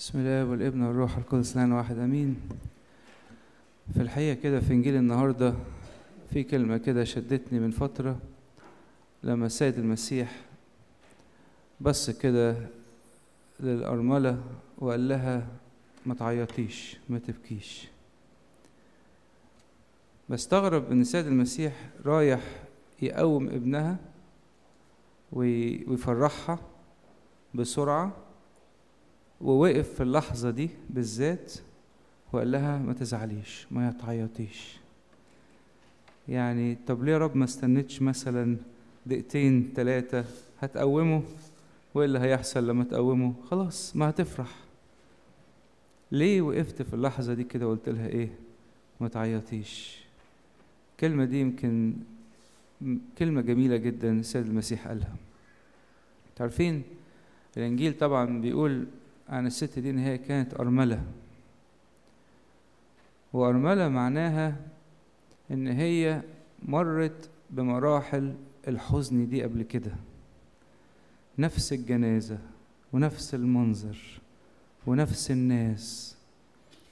بسم الله والابن والروح القدس الآن واحد أمين. في الحقيقة كده في إنجيل النهاردة في كلمة كده شدتني من فترة لما السيد المسيح بص كده للأرملة وقال لها ما تعيطيش ما تبكيش. بستغرب إن السيد المسيح رايح يقوم ابنها وي- ويفرحها بسرعة ووقف في اللحظة دي بالذات وقال لها ما تزعليش ما تعيطيش. يعني طب ليه يا رب ما استنتش مثلا دقيقتين تلاتة؟ هتقومه؟ وإيه اللي هيحصل لما تقومه؟ خلاص ما هتفرح. ليه وقفت في اللحظة دي كده وقلت لها إيه؟ ما تعيطيش. الكلمة دي يمكن كلمة جميلة جدا السيد المسيح قالها. تعرفين الإنجيل طبعا بيقول عن الست دي إن هي كانت أرملة. وأرملة معناها إن هي مرت بمراحل الحزن دي قبل كده. نفس الجنازة ونفس المنظر ونفس الناس.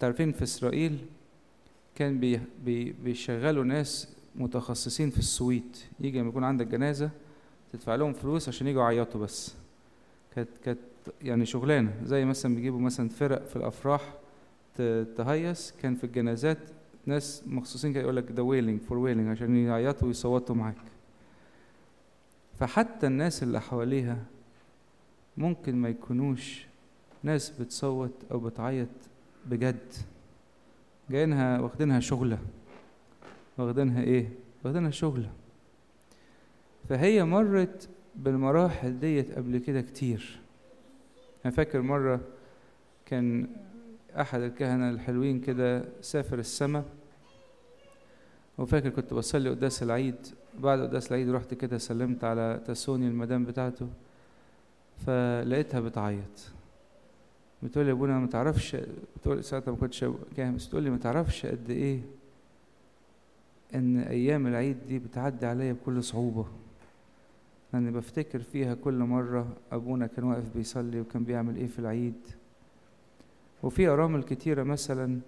تعرفين في إسرائيل كان بي بيشغلوا ناس متخصصين في ال sweet. يجي لما يكون عندك جنازة تدفع لهم فلوس عشان يجوا يعيطوا بس. كانت كانت يعني شغلانة زي مثلا بيجيبوا مثلا فرق في الأفراح تهيص كان في الجنازات ناس مخصوصين كده يقول لك ده wailing for wailing عشان يعيطوا ويصوتوا معاك. فحتى الناس اللي حواليها ممكن ما يكونوش ناس بتصوت أو بتعيط بجد. جايينها واخدينها شغلة. واخدينها إيه؟ واخدينها شغلة. فهي مرت بالمراحل ديت قبل كده كتير. أنا فاكر مرة كان أحد الكهنة الحلوين كده سافر السما وفاكر كنت بصلي قداس العيد بعد قداس العيد رحت كده سلمت على تسوني المدام بتاعته فلقيتها بتعيط. بتقول لي أبونا ما تعرفش بتقول ساعتها ما كنتش كاهن بس تقول لي ما تعرفش قد إيه إن أيام العيد دي بتعدي عليا بكل صعوبة. أنا بفتكر فيها كل مرة أبونا كان واقف بيصلي وكان بيعمل إيه في العيد. وفي أرامل كتيرة مثلا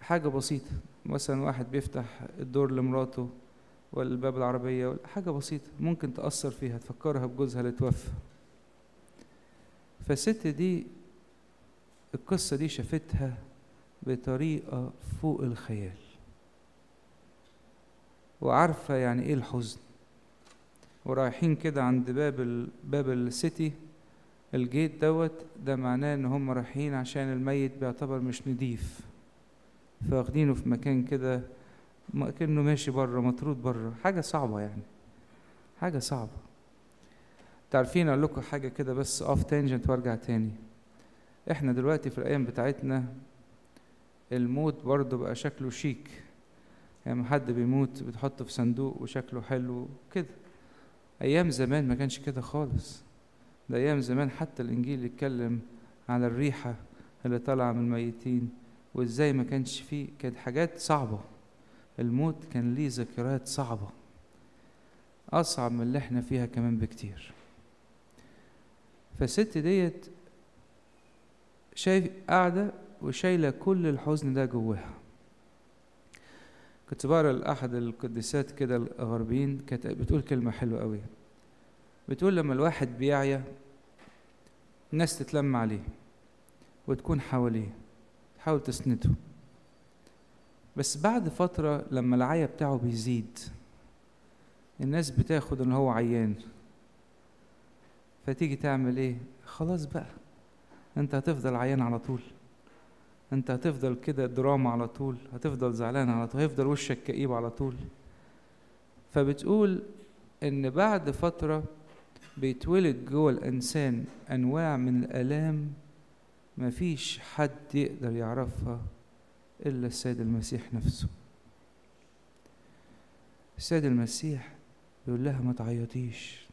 حاجة بسيطة مثلا واحد بيفتح الدور لمراته ولا الباب العربية حاجة بسيطة ممكن تأثر فيها تفكرها بجوزها اللي توفى. فالست دي القصة دي شافتها بطريقة فوق الخيال. وعارفة يعني إيه الحزن؟ ورايحين كده عند باب ال... باب ال city ال gate دوت ده معناه إن هم رايحين عشان الميت بيعتبر مش نضيف. فواخدينه في مكان كده كأنه ماشي بره مطرود بره. حاجة صعبة يعني. حاجة صعبة. تعرفين أقول لكم حاجة كده بس off tangent وأرجع تاني. إحنا دلوقتي في الأيام بتاعتنا الموت برضه بقى شكله شيك. يعني حد بيموت بتحطه في صندوق وشكله حلو كده أيام زمان ما كانش كده خالص. ده أيام زمان حتى الإنجيل يتكلم على الريحة اللي طالعة من الميتين وإزاي ما كانش فيه كانت حاجات صعبة. الموت كان ليه ذكريات صعبة. أصعب من اللي إحنا فيها كمان بكتير. فالست ديت شايف قاعدة وشايلة كل الحزن ده جواها. كنت بقرا لأحد القديسات كده الغربيين كانت بتقول كلمة حلوة قوي. بتقول لما الواحد بيعيا الناس تتلم عليه وتكون حواليه تحاول تسنده. بس بعد فترة لما العيا بتاعه بيزيد الناس بتاخد إن هو عيان. فتيجي تعمل إيه؟ خلاص بقى أنت هتفضل عيان على طول. انت هتفضل كده دراما على طول هتفضل زعلان على طول هيفضل وشك كئيب على طول. فبتقول إن بعد فترة بيتولد جوه الإنسان أنواع من الآلام مفيش حد يقدر يعرفها إلا السيد المسيح نفسه. السيد المسيح يقول لها ما تعيطيش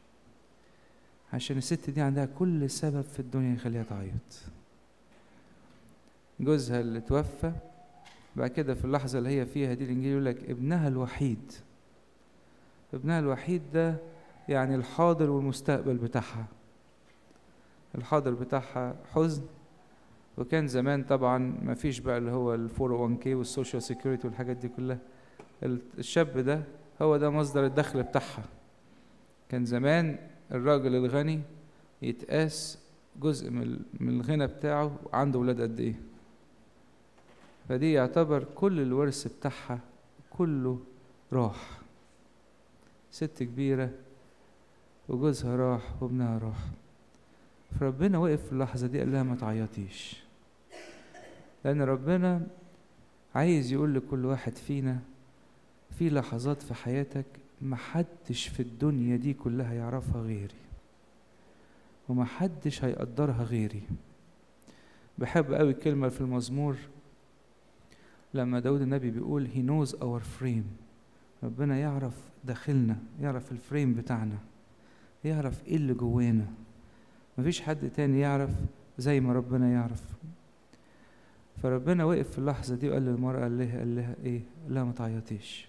عشان الست دي عندها كل سبب في الدنيا يخليها تعيط. جوزها اللي توفى بعد كده في اللحظة اللي هي فيها دي الإنجيل يقول لك ابنها الوحيد. ابنها الوحيد ده يعني الحاضر والمستقبل بتاعها. الحاضر بتاعها حزن وكان زمان طبعا ما فيش بقى اللي هو ال 401k وال social security والحاجات دي كلها. الشاب ده هو ده مصدر الدخل بتاعها. كان زمان الراجل الغني يتقاس جزء من الغنى بتاعه عنده ولاد قد إيه؟ فدي يعتبر كل الورث بتاعها كله راح. ست كبيرة وجوزها راح وابنها راح. فربنا وقف في اللحظة دي قال لها ما تعيطيش. لأن ربنا عايز يقول لكل واحد فينا في لحظات في حياتك محدش في الدنيا دي كلها يعرفها غيري. ومحدش هيقدرها غيري. بحب قوي الكلمة في المزمور لما داود النبي بيقول he knows our frame. ربنا يعرف داخلنا يعرف الفريم بتاعنا يعرف إيه اللي جوانا. مفيش حد تاني يعرف زي ما ربنا يعرف. فربنا وقف في اللحظة دي وقال للمرأة قال لها قال لها إيه؟ لا ما تعيطيش.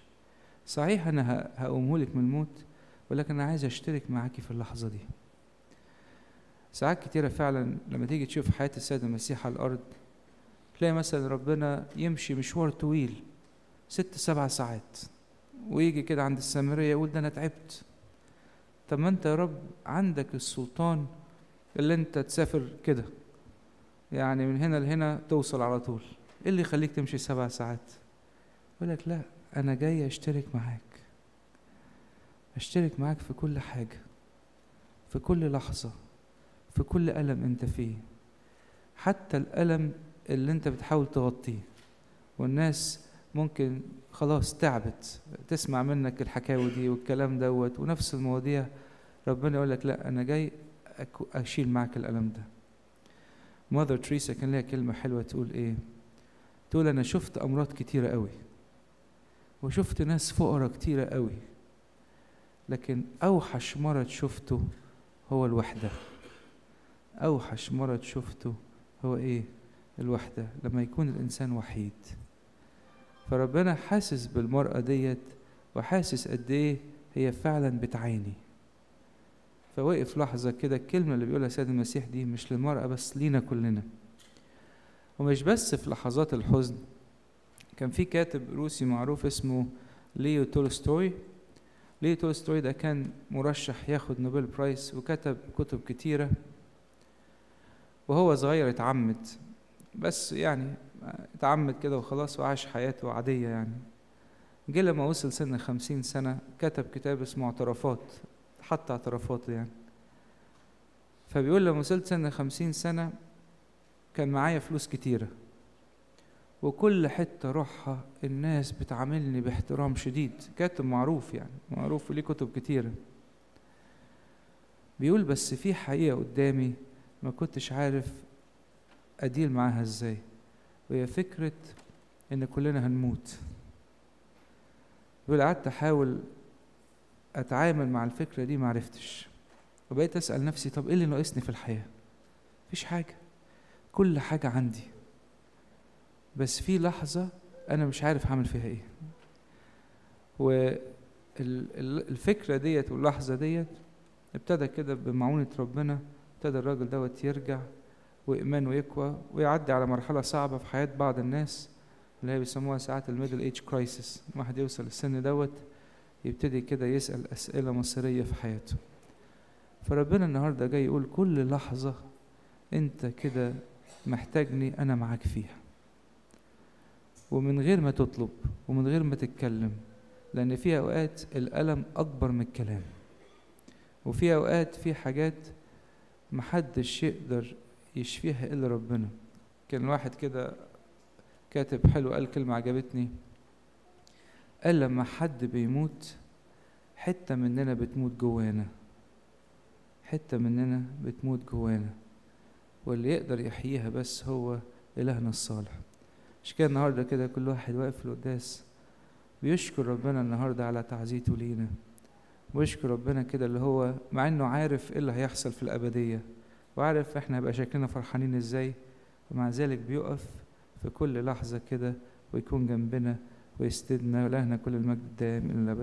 صحيح أنا هقومهولك من الموت ولكن أنا عايز أشترك معاكي في اللحظة دي. ساعات كتيرة فعلا لما تيجي تشوف حياة السيد المسيح على الأرض تلاقي مثلا ربنا يمشي مشوار طويل ست سبع ساعات ويجي كده عند السامرية يقول ده أنا تعبت. طب ما أنت يا رب عندك السلطان اللي أنت تسافر كده. يعني من هنا لهنا توصل على طول. إيه اللي يخليك تمشي سبع ساعات؟ يقول لك لا أنا جاي أشترك معاك. أشترك معاك في كل حاجة في كل لحظة في كل ألم أنت فيه. حتى الألم اللي أنت بتحاول تغطيه. والناس ممكن خلاص تعبت تسمع منك الحكاوي دي والكلام دوت ونفس المواضيع ربنا يقول لك لا أنا جاي أشيل معك الألم ده. ماذر تريسا كان لها كلمة حلوة تقول إيه؟ تقول أنا شفت أمراض كتيرة قوي وشفت ناس فقراء كتيرة قوي لكن أوحش مرض شفته هو الوحدة. أوحش مرض شفته هو إيه؟ الوحدة لما يكون الإنسان وحيد. فربنا حاسس بالمرأة ديت وحاسس قد إيه هي فعلا بتعاني. فوقف لحظة كده الكلمة اللي بيقولها سيد المسيح دي مش للمرأة بس لينا كلنا. ومش بس في لحظات الحزن. كان في كاتب روسي معروف اسمه ليو تولستوي. ليو تولستوي ده كان مرشح ياخد Nobel Prize وكتب كتب كتيرة. وهو صغير اتعمد. بس يعني اتعمد كده وخلاص وعاش حياته عادية يعني. جه لما وصل سن خمسين سنة كتب كتاب اسمه اعترافات حط اعترافاته يعني. فبيقول لما وصلت سن خمسين سنة كان معايا فلوس كتيرة. وكل حتة روحها الناس بتعاملني باحترام شديد. كاتب معروف يعني معروف وليه كتب كتيرة. بيقول بس في حقيقة قدامي ما كنتش عارف أديل معاها إزاي؟ وهي فكرة إن كلنا هنموت. بيقول قعدت أحاول أتعامل مع الفكرة دي معرفتش وبقيت أسأل نفسي طب إيه اللي ناقصني في الحياة؟ مفيش حاجة. كل حاجة عندي. بس في لحظة أنا مش عارف هعمل فيها إيه. والفكرة ديت واللحظة ديت ابتدى كده بمعونة ربنا. ابتدى الراجل دوت يرجع وإيمانه يقوى ويعدي على مرحلة صعبة في حياة بعض الناس اللي هي بيسموها ساعات ال midlife crisis واحد يوصل السن دوت يبتدي كده يسأل أسئلة مصيرية في حياته. فربنا النهاردة جاي يقول كل لحظة أنت كده محتاجني أنا معاك فيها. ومن غير ما تطلب ومن غير ما تتكلم لأن في أوقات الألم أكبر من الكلام. وفي أوقات في حاجات محدش يقدر يشفيها إلا ربنا. كان واحد كده كاتب حلو قال كلمة عجبتني. قال لما حد بيموت حتة مننا بتموت جوانا. حتة مننا بتموت جوانا. واللي يقدر يحييها بس هو إلهنا الصالح. مش كده النهاردة كده كل واحد واقف في القداس بيشكر ربنا النهاردة على تعزيته لينا. ويشكر ربنا كده اللي هو مع إنه عارف إيه اللي هيحصل في الأبدية. وعارف إحنا هيبقى شكلنا فرحانين إزاي؟ ومع ذلك بيقف في كل لحظة كده ويكون جنبنا ويسندنا ولهنا كل المجد الدائم إلى الأبد.